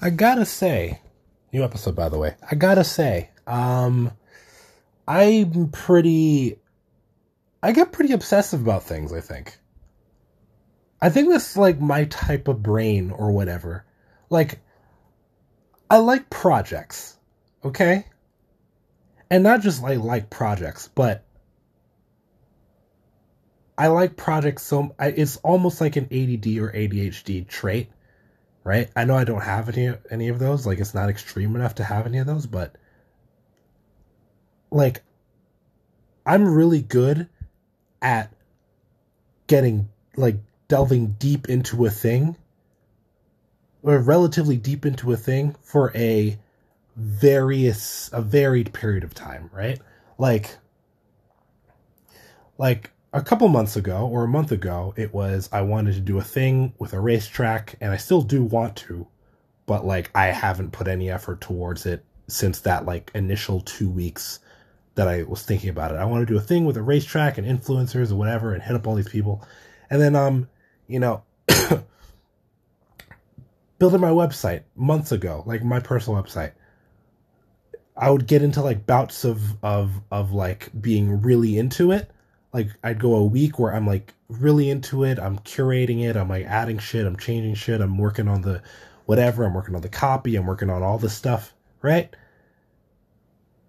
I gotta say, new episode by the way. I gotta say, um, I'm pretty. I get pretty obsessive about things. I think. I think that's like my type of brain or whatever. Like, I like projects, okay, and not just like like projects, but I like projects so I, it's almost like an ADD or ADHD trait, right? I know I don't have any any of those. Like it's not extreme enough to have any of those, but like I'm really good at getting like delving deep into a thing or relatively deep into a thing for a various a varied period of time, right? Like like a couple months ago or a month ago, it was I wanted to do a thing with a racetrack, and I still do want to, but like I haven't put any effort towards it since that like initial two weeks that I was thinking about it. I want to do a thing with a racetrack and influencers or whatever, and hit up all these people, and then um, you know. building my website months ago, like my personal website, I would get into like bouts of of of like being really into it, like I'd go a week where I'm like really into it. I'm curating it. I'm like adding shit. I'm changing shit. I'm working on the whatever. I'm working on the copy. I'm working on all this stuff, right?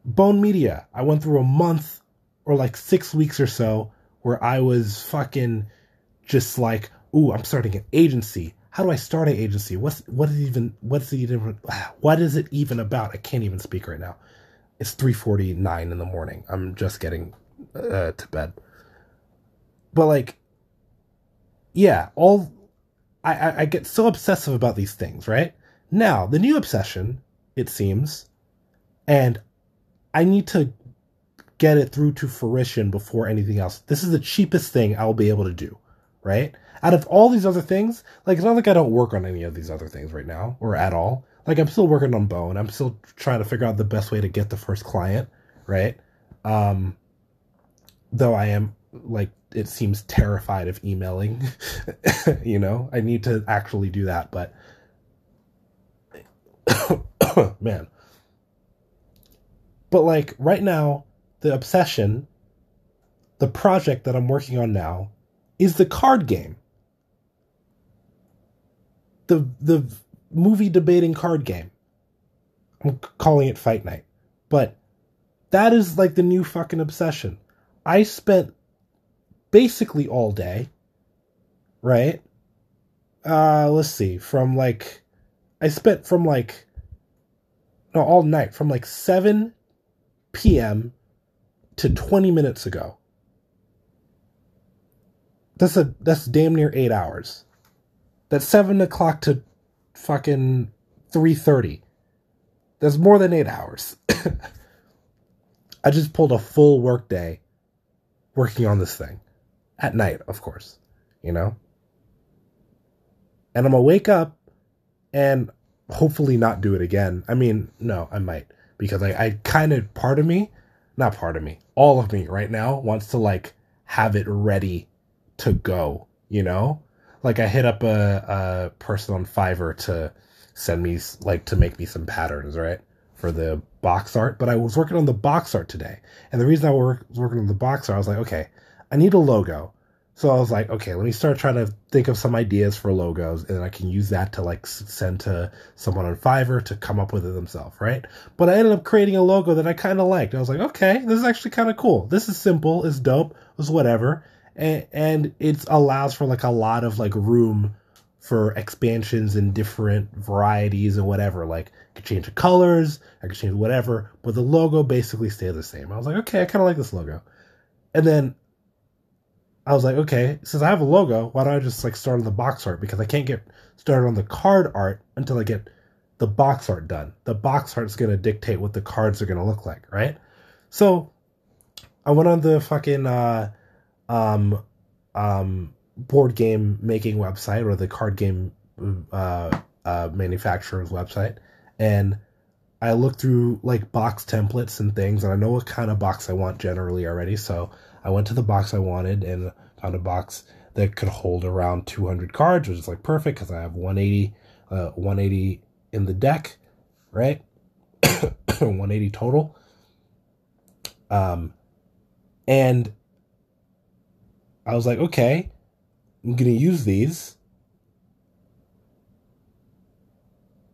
Bone Media. I went through a month or like six weeks or so where I was fucking just like, ooh, I'm starting an agency. How do I start an agency? What's what is even what's even what is it even about? I can't even speak right now. It's 3:49 in the morning. I'm just getting uh, to bed but like yeah all I, I, I get so obsessive about these things right? Now the new obsession it seems and i need to get it through to fruition before anything else. This is the cheapest thing i'll be able to do right? Out of all these other things like it's not like i don't work on any of these other things right now or at all. Like i'm still working on bone. I'm still trying to figure out the best way to get the first client right? Um though i am like it seems terrified of emailing. you know, I need to actually do that, but man. But like right now, the obsession, the project that I'm working on now is the card game. The the movie debating card game. I'm calling it Fight Night. But that is like the new fucking obsession. I spent basically all day, right? Uh, let's see, from like, I spent from like, no, all night, from like 7 p.m. to 20 minutes ago. That's a, that's damn near eight hours. That's 7 o'clock to fucking 3.30. That's more than eight hours. I just pulled a full work day working on this thing at night, of course, you know? And I'm gonna wake up and hopefully not do it again. I mean, no, I might because I, I kind of part of me, not part of me, all of me right now wants to like have it ready to go, you know? Like I hit up a, a person on Fiverr to send me like to make me some patterns, right? For the box art, but I was working on the box art today. And the reason I was working on the box art, I was like, okay, I need a logo. So I was like, okay, let me start trying to think of some ideas for logos, and I can use that to like send to someone on Fiverr to come up with it themselves, right? But I ended up creating a logo that I kind of liked. I was like, okay, this is actually kind of cool. This is simple, it's dope, it's whatever, and and it allows for like a lot of like room for expansions and different varieties and whatever. Like I could change the colors, I could change whatever, but the logo basically stayed the same. I was like, okay, I kind of like this logo. And then I was like, okay, since I have a logo, why don't I just like start on the box art? Because I can't get started on the card art until I get the box art done. The box art is going to dictate what the cards are going to look like, right? So I went on the fucking uh, um, um, board game making website or the card game uh, uh, manufacturer's website, and I looked through like box templates and things, and I know what kind of box I want generally already. So I went to the box I wanted and found a box that could hold around 200 cards, which is like perfect because I have 180, uh, 180 in the deck, right? 180 total. Um, and I was like, okay, I'm gonna use these,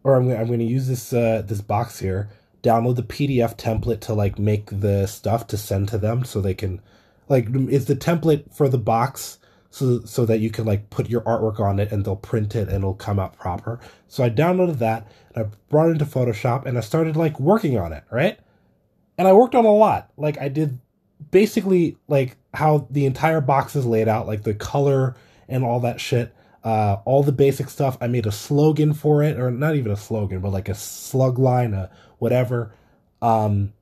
or I'm I'm gonna use this uh, this box here. Download the PDF template to like make the stuff to send to them so they can, like, it's the template for the box so so that you can like put your artwork on it and they'll print it and it'll come out proper. So I downloaded that and I brought it into Photoshop and I started like working on it, right? And I worked on a lot. Like I did basically like how the entire box is laid out, like the color and all that shit. Uh, all the basic stuff. I made a slogan for it, or not even a slogan, but like a slug line, a whatever. Um,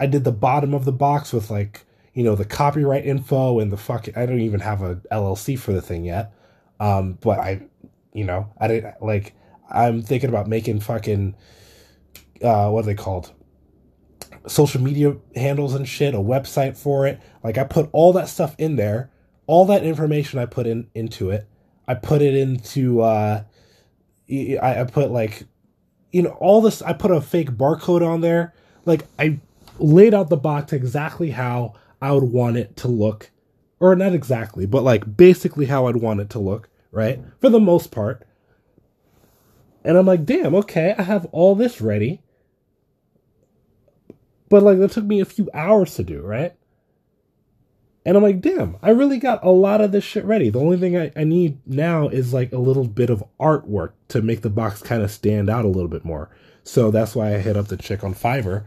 I did the bottom of the box with like you know the copyright info and the fucking. I don't even have a LLC for the thing yet. Um, but I, you know, I didn't like. I'm thinking about making fucking. Uh, what are they called? social media handles and shit, a website for it. Like I put all that stuff in there, all that information I put in into it. I put it into uh I, I put like you know all this I put a fake barcode on there. Like I laid out the box exactly how I would want it to look. Or not exactly, but like basically how I'd want it to look, right? For the most part. And I'm like, damn, okay, I have all this ready but like that took me a few hours to do, right? And I'm like, damn, I really got a lot of this shit ready. The only thing I, I need now is like a little bit of artwork to make the box kind of stand out a little bit more. So that's why I hit up the chick on Fiverr.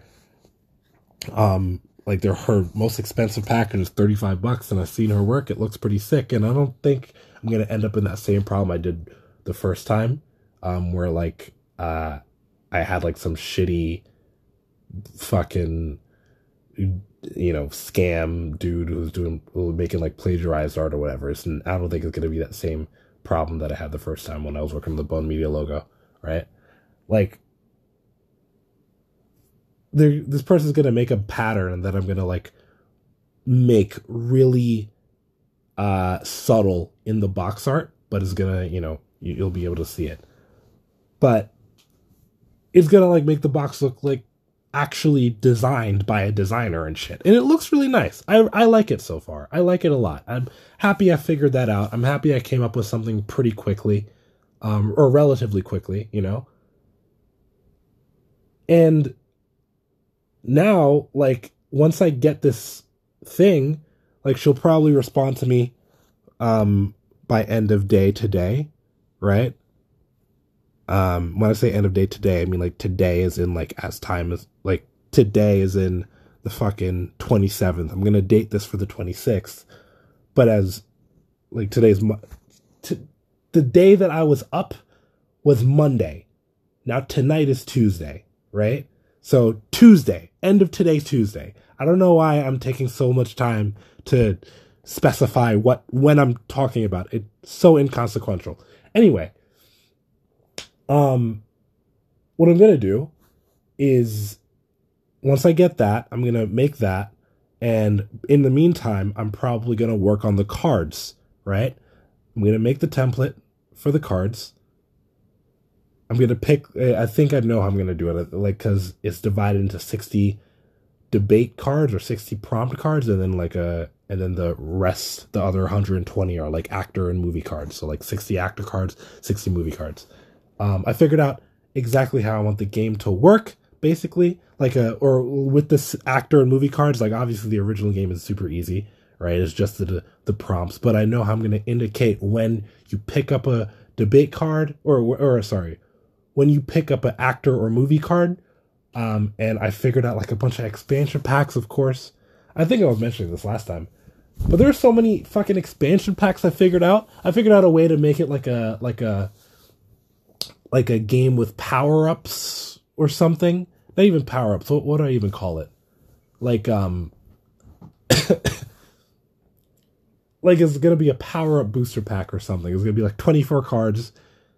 Um, like they're her most expensive package is 35 bucks and I've seen her work. It looks pretty sick. And I don't think I'm going to end up in that same problem I did the first time. Um, where like, uh, I had like some shitty, fucking you know scam dude who's doing who's making like plagiarized art or whatever. It's, I don't think it's gonna be that same problem that I had the first time when I was working on the Bone Media logo, right? Like, this person's gonna make a pattern that I'm gonna like make really uh subtle in the box art, but it's gonna you know you'll be able to see it, but it's gonna like make the box look like actually designed by a designer and shit. And it looks really nice. I, I like it so far. I like it a lot. I'm happy I figured that out. I'm happy I came up with something pretty quickly, um, or relatively quickly, you know? And now, like, once I get this thing, like, she'll probably respond to me, um, by end of day today, right? um when i say end of day today i mean like today is in like as time is like today is in the fucking 27th i'm gonna date this for the 26th but as like today's t- the day that i was up was monday. Now tonight is tuesday right so tuesday end of today tuesday i don't know why i'm taking so much time to specify what when i'm talking about it's so inconsequential anyway um, what I'm gonna do is once I get that, I'm gonna make that, and in the meantime, I'm probably gonna work on the cards. Right? I'm gonna make the template for the cards. I'm gonna pick. I think I know how I'm gonna do it. Like, cause it's divided into sixty debate cards or sixty prompt cards, and then like a and then the rest, the other 120 are like actor and movie cards. So like 60 actor cards, 60 movie cards. Um, I figured out exactly how I want the game to work, basically, like a or with this actor and movie cards. Like obviously, the original game is super easy, right? It's just the the prompts, but I know how I'm going to indicate when you pick up a debate card or or sorry, when you pick up an actor or movie card. Um, and I figured out like a bunch of expansion packs, of course. I think I was mentioning this last time. But there's so many fucking expansion packs I figured out. I figured out a way to make it like a like a like a game with power ups or something. Not even power ups. What, what do I even call it? Like um, like it's gonna be a power up booster pack or something. It's gonna be like twenty four cards.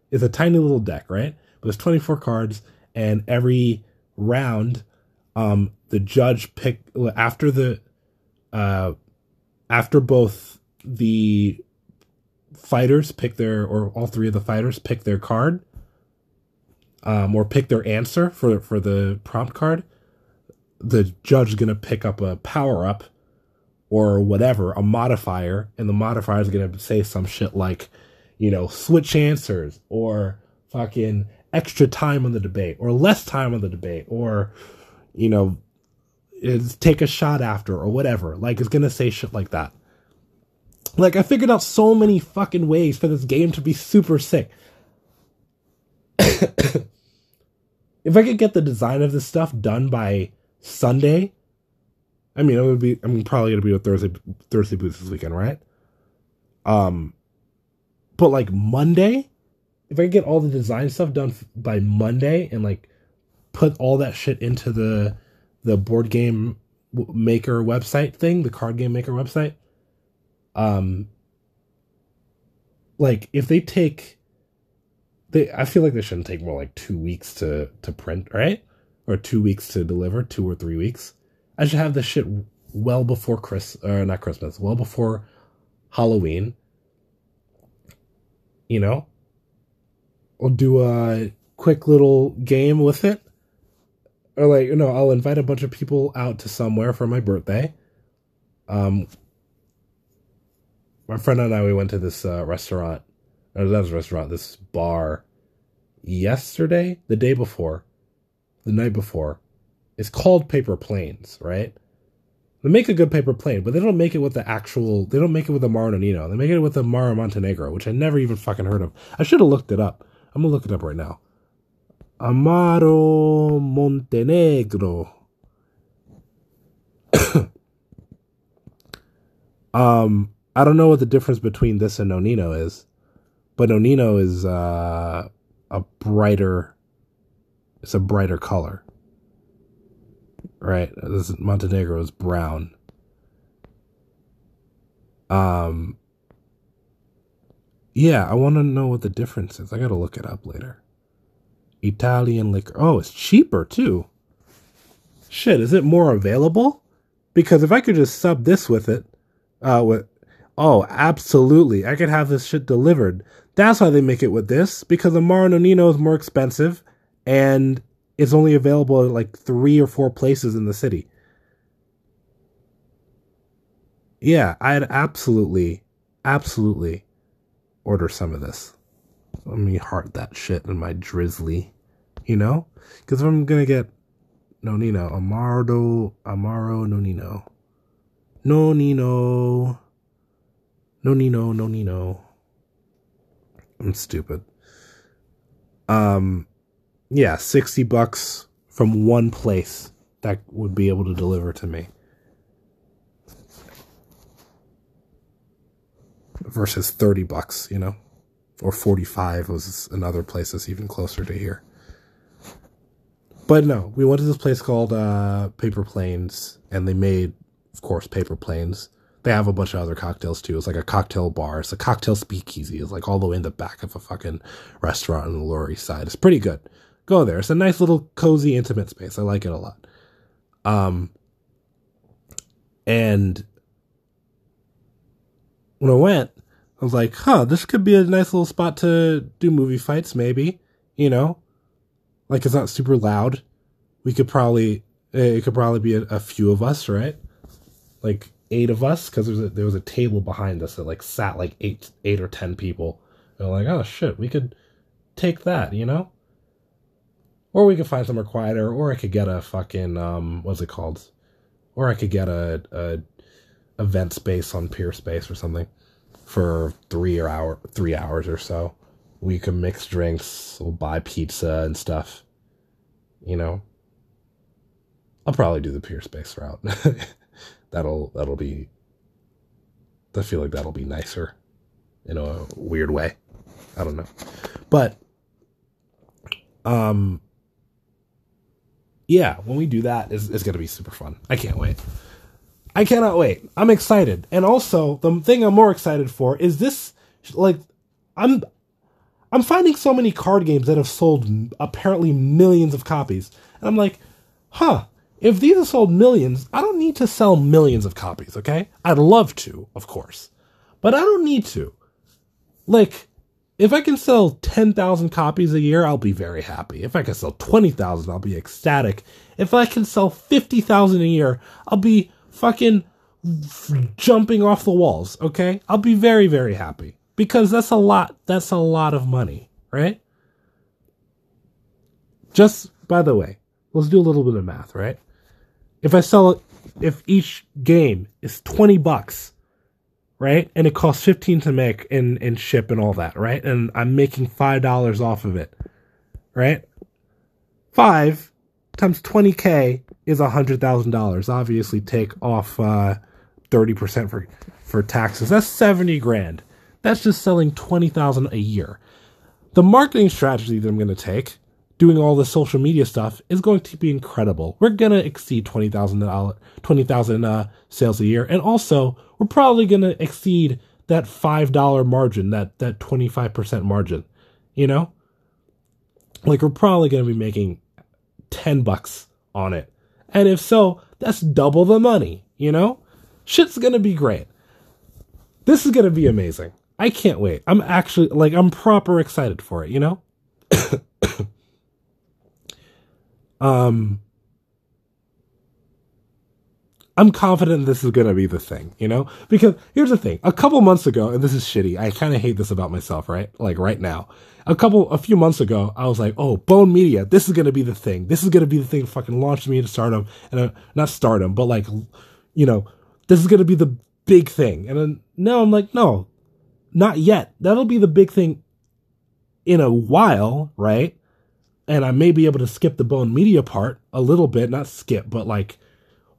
It's a tiny little deck, right? But twenty four cards, and every round, um, the judge pick after the, uh, after both the fighters pick their or all three of the fighters pick their card um, or pick their answer for for the prompt card, the judge is gonna pick up a power up or whatever, a modifier, and the modifier is gonna say some shit like, you know, switch answers or fucking extra time on the debate or less time on the debate or, you know, is take a shot after or whatever. Like it's gonna say shit like that. Like I figured out so many fucking ways for this game to be super sick. if I could get the design of this stuff done by Sunday, I mean, it would be. I'm probably gonna be with Thursday Thursday boots this weekend, right? Um, but like Monday, if I could get all the design stuff done by Monday and like put all that shit into the the board game maker website thing, the card game maker website, um, like if they take, they I feel like they shouldn't take more like two weeks to to print, right? Or two weeks to deliver, two or three weeks. I should have this shit well before Chris or not Christmas, well before Halloween. You know, we'll do a quick little game with it. Or like, you know, I'll invite a bunch of people out to somewhere for my birthday. Um, my friend and I we went to this uh, restaurant. Or that was a restaurant, this bar yesterday, the day before, the night before. It's called Paper Planes, right? They make a good paper plane, but they don't make it with the actual. They don't make it with the Amaro Nonino. They make it with the Amaro Montenegro, which I never even fucking heard of. I should have looked it up. I'm gonna look it up right now. Amaro Montenegro. um, I don't know what the difference between this and Nonino is, but Nonino is uh, a brighter. It's a brighter color, right? This Montenegro is brown. Um. Yeah, I want to know what the difference is. I gotta look it up later. Italian liquor. Oh, it's cheaper too. Shit, is it more available? Because if I could just sub this with it, uh, with Oh, absolutely. I could have this shit delivered. That's why they make it with this, because the Amaro Nonino is more expensive and it's only available at like three or four places in the city. Yeah, I'd absolutely, absolutely order some of this. Let me heart that shit in my Drizly, you know? Because if I'm gonna get Nonino, Amaro, Amaro Nonino. Nonino. No Nino, no Nino. I'm stupid. Um yeah, 60 bucks from one place that would be able to deliver to me. Versus 30 bucks, you know? Or 45 was another place that's even closer to here. But no, we went to this place called uh, Paper Planes, and they made, of course, paper planes they have a bunch of other cocktails too. It's like a cocktail bar. It's a cocktail speakeasy. It's like all the way in the back of a fucking restaurant on the Lower East Side. It's pretty good. Go there. It's a nice little cozy, intimate space. I like it a lot. Um, and when I went, I was like, huh, this could be a nice little spot to do movie fights, maybe. You know, like it's not super loud. We could probably, it could probably be a, a few of us, right? Like eight of us because there there was a table behind us that like sat like eight eight or ten people. And like, oh shit, we could take that, you know. Or we could find somewhere quieter, or I could get a fucking um, what's it called? Or I could get a, a event space on Peerspace or something for three or hour three hours or so. We can mix drinks, we'll buy pizza and stuff. You know. I'll probably do the Peerspace route. that'll that'll be I feel like that'll be nicer in a weird way. I don't know. But um yeah, when we do that, it's, it's to be super fun. I can't wait. I cannot wait. I'm excited. And also, the thing I'm more excited for is this like I'm I'm finding so many card games that have sold apparently millions of copies. And I'm like, "Huh, if these have sold millions, I don't need to sell millions of copies, okay? I'd love to, of course, but I don't need to. Like, if I can sell 10,000 copies a year, I'll be very happy. If I can sell 20,000, I'll be ecstatic. If I can sell 50,000 a year, I'll be fucking jumping off the walls, okay? I'll be very, very happy because that's a lot. That's a lot of money, right? Just by the way, let's do a little bit of math, right? If I sell, if each game is 20 bucks, right? And it costs 15 to make and, and ship and all that, right? And I'm making $5 off of it, right? Five times 20K is $100,000. Obviously, take off uh, 30% for, for taxes. That's 70 grand. That's just selling 20,000 a year. The marketing strategy that I'm going to take, doing all the social media stuff, is going to be incredible. We're going to exceed 20,000 20,000 uh, sales a year. And also, we're probably going to exceed that $5 margin, that, that 25% margin, you know? Like, we're probably going to be making 10 bucks on it. And if so, that's double the money, you know? Shit's to be great. This is to be amazing. I can't wait. I'm actually, like, I'm proper excited for it, you know? um, I'm confident this is going to be the thing, you know? Because here's the thing. A couple months ago, and this is shitty. I kind of hate this about myself, right? Like right now. A couple, a few months ago, I was like, oh, Bone Media, this is going to be the thing. This is going to be the thing that fucking launched me to stardom. And uh, not stardom, but like, you know, this is going to be the big thing. And then now I'm like, no, not yet. That'll be the big thing in a while, right? And I may be able to skip the Bone Media part a little bit, not skip, but like,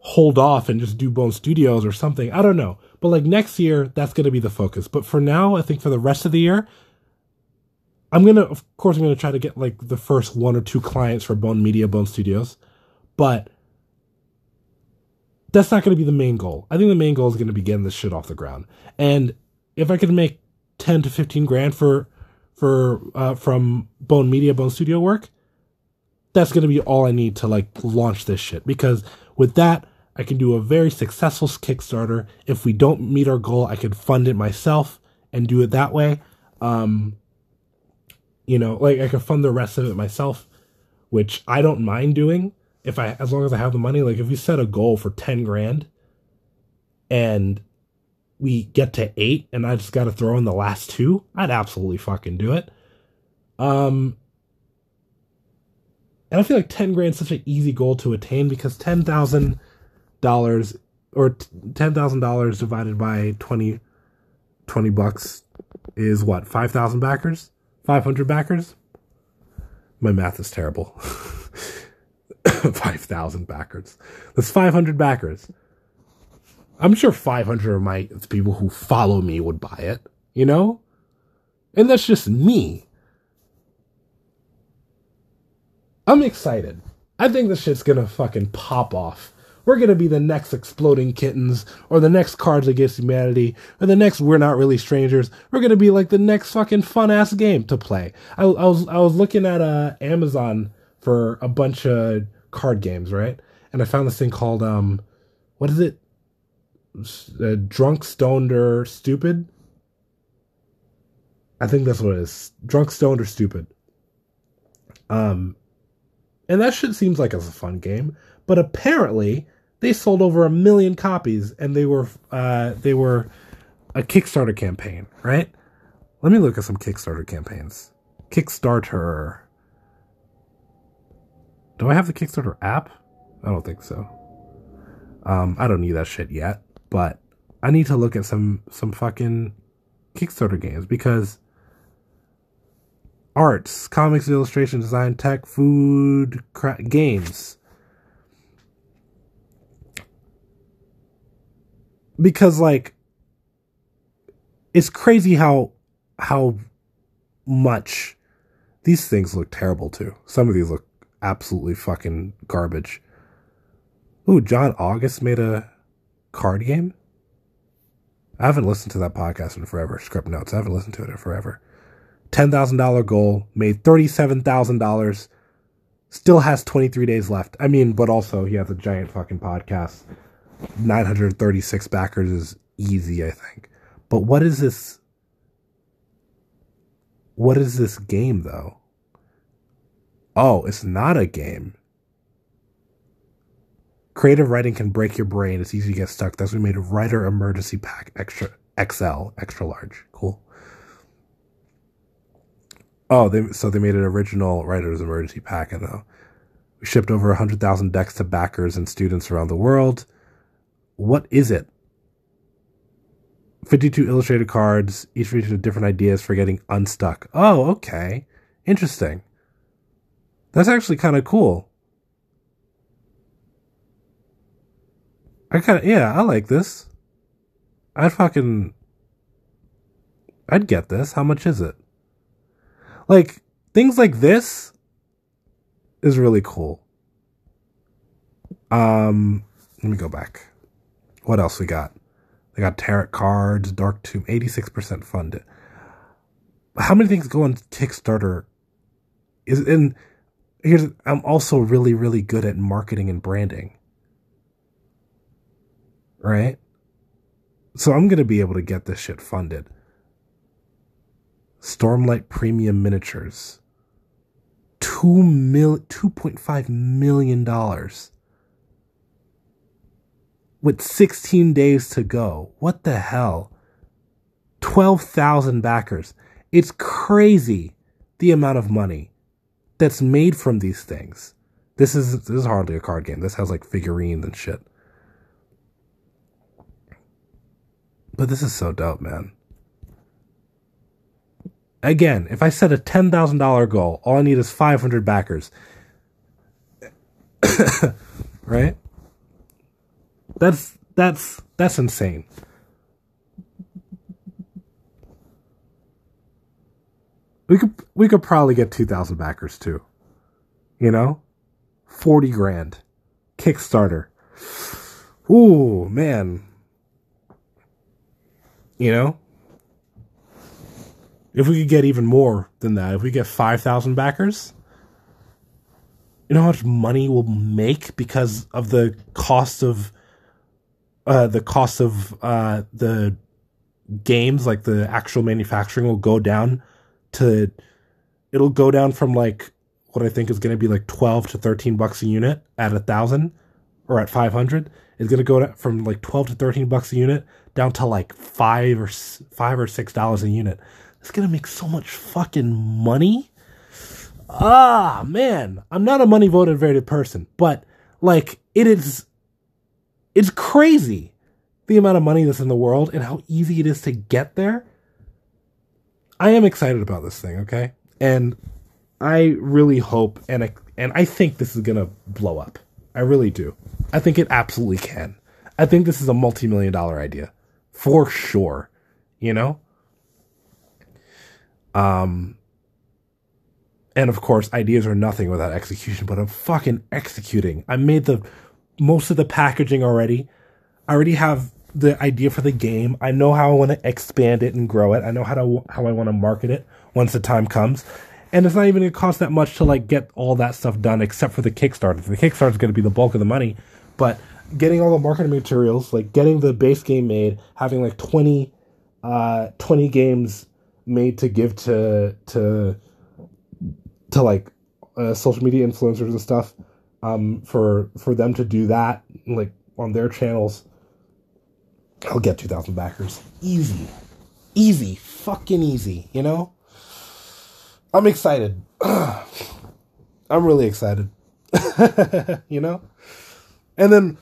hold off and just do Bone Studios or something. I don't know. But like next year, that's going to be the focus. But for now, I think for the rest of the year, I'm going to, of course, I'm going to try to get like the first one or two clients for Bone Media, Bone Studios. But that's not going to be the main goal. I think the main goal is going to be getting this shit off the ground. And if I can make 10 to 15 grand for, for, uh, from Bone Media, Bone Studio work, that's going to be all I need to like launch this shit. Because with that, I can do a very successful Kickstarter. If we don't meet our goal, I could fund it myself and do it that way. Um, you know, like I could fund the rest of it myself, which I don't mind doing if I, as long as I have the money. Like if we set a goal for 10 grand and we get to eight and I just got to throw in the last two, I'd absolutely fucking do it. Um, and I feel like 10 grand is such an easy goal to attain because 10,000 dollars or $10,000 divided by 20, 20 bucks is what? 5,000 backers? 500 backers? My math is terrible. 5,000 backers. That's 500 backers. I'm sure 500 of my people who follow me would buy it, you know? And that's just me. I'm excited. I think this shit's gonna fucking pop off. We're gonna be the next exploding kittens, or the next Cards Against Humanity, or the next We're Not Really Strangers. We're gonna be like the next fucking fun ass game to play. I, I was I was looking at uh, Amazon for a bunch of card games, right? And I found this thing called um, what is it? Uh, Drunk, Stoned, or Stupid. I think that's what it is. Drunk, Stoned, or Stupid. Um, and that shit seems like it's a fun game. But apparently, they sold over a million copies, and they were uh, they were a Kickstarter campaign, right? Let me look at some Kickstarter campaigns. Kickstarter. Do I have the Kickstarter app? I don't think so. Um, I don't need that shit yet, but I need to look at some some fucking Kickstarter games because arts, comics, illustration, design, tech, food, cra- games. Because like it's crazy how how much these things look terrible too. Some of these look absolutely fucking garbage. Ooh, John August made a card game. I haven't listened to that podcast in forever. Scriptnotes. I haven't listened to it in forever. $10,000 goal, made $37,000, still has 23 days left. I mean, but also he has a giant fucking podcast. 936 backers is easy, I think. But what is this? What is this game though? Oh, it's not a game. Creative writing can break your brain. It's easy to get stuck. That's why we made a writer emergency pack extra XL, extra large. Cool. Oh, they so they made an original writer's emergency pack, and we shipped over hundred thousand decks to backers and students around the world. What is it? Fifty-two illustrated cards, each featuring different ideas for getting unstuck. Oh, okay, interesting. That's actually kind of cool. I kind of yeah, I like this. I'd fucking I'd get this. How much is it? Like things like this is really cool. Um, let me go back. What else we got? They got tarot cards, Dark Tomb, 86% funded. How many things go on Kickstarter? Is and here's I'm also really really good at marketing and branding. Right? So I'm going to be able to get this shit funded. Stormlight Premium Miniatures. Two mil, $2.5 million. With 16 days to go. What the hell? 12,000 backers. It's crazy the amount of money that's made from these things. This is this is hardly a card game. This has like figurines and shit. But this is so dope, man. Again, if I set a $10,000 goal, all I need is 500 backers. right? That's that's that's insane. We could we could probably get 2000 backers too. You know? 40 grand. Kickstarter. Ooh, man. You know? If we could get even more than that, if we get 5,000 backers, you know how much money we'll make because of the cost of uh, the cost of uh, the games, like the actual manufacturing, will go down to it'll go down from like what I think is going to be like twelve to thirteen bucks a unit at a thousand or at five hundred. It's going to go from like twelve to thirteen bucks a unit down to like five or five or six dollars a unit. It's going to make so much fucking money. Ah man, I'm not a money motivated person, but like it is it's crazy the amount of money that's in the world and how easy it is to get there. I am excited about this thing, okay? And I really hope and I, and I think this is going to blow up. I really do. I think it absolutely can. I think this is a multi-million dollar idea for sure, you know? Um and of course, ideas are nothing without execution, but I'm fucking executing. I made the most of the packaging already. I already have the idea for the game. I know how I want to expand it and grow it. I know how to how I want to market it once the time comes. And it's not even going to cost that much to like get all that stuff done, except for the Kickstarter. The Kickstarter is going to be the bulk of the money, but getting all the marketing materials, like getting the base game made, having like 20, uh, 20 games made to give to to to like uh, social media influencers and stuff um, for for them to do that like on their channels. I'll get two thousand backers, easy, easy, fucking easy. You know, I'm excited. I'm really excited. you know, and then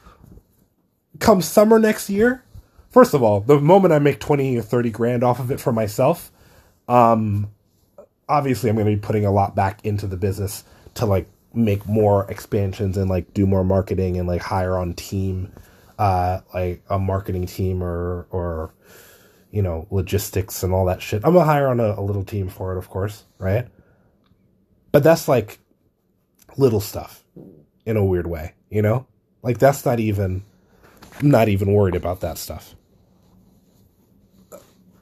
come summer next year. First of all, the moment I make twenty or thirty grand off of it for myself, um, obviously I'm going to be putting a lot back into the business to like make more expansions and like do more marketing and like hire on team uh like a marketing team or or you know logistics and all that shit. I'm gonna hire on a, a little team for it of course right? But that's like little stuff in a weird way you know? Like that's not even not even worried about that stuff.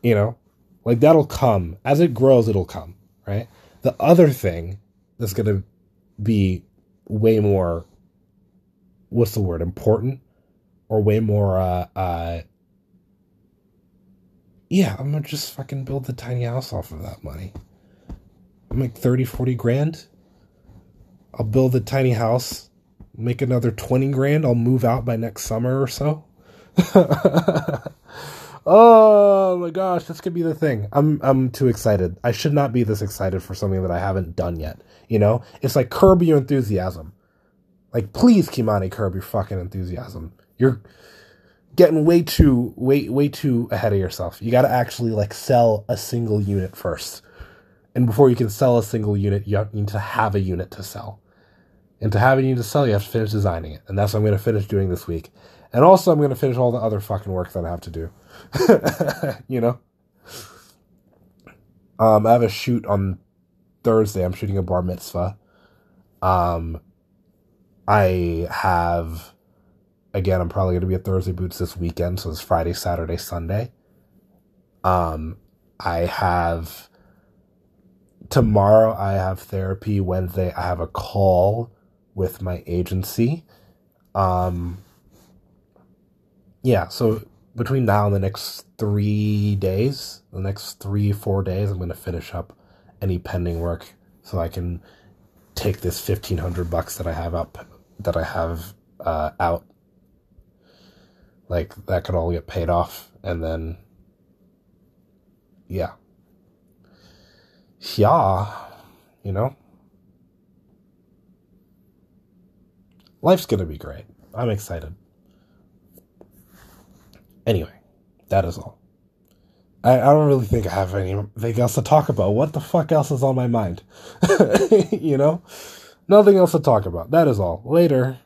You know? Like that'll come. As it grows it'll come right? The other thing that's gonna be way more what's the word important or way more uh uh yeah i'm gonna just fucking build the tiny house off of that money I'll make 30, 40 grand. I'll build a tiny house, make another 20 grand. I'll move out by next summer or so. oh my gosh, this could be the thing. I'm I'm too excited. I should not be this excited for something that I haven't done yet. You know? It's like curb your enthusiasm. Like please, Kimani, curb your fucking enthusiasm. You're getting way too way way too ahead of yourself. You got to actually like sell a single unit first. And before you can sell a single unit, you need to have a unit to sell. And to have a unit to sell, you have to finish designing it. And that's what I'm going to finish doing this week. And also, I'm going to finish all the other fucking work that I have to do. you know? Um, I have a shoot on Thursday. I'm shooting a bar mitzvah. Um, I have again, I'm probably going to be at Thursday Boots this weekend, so it's Friday, Saturday, Sunday. Um, I have tomorrow. I have therapy. Wednesday, I have a call with my agency. Um, yeah, so between now and the next three days, the next three four days, I'm going to finish up any pending work so I can take this fifteen hundred bucks that I have up that I have uh, out. Like that could all get paid off and then yeah. Yeah you know? Life's gonna be great. I'm excited anyway that is all. I, I don't really think i have anything else to talk about. What the fuck else is on my mind? You know? Nothing else to talk about. That is all. Later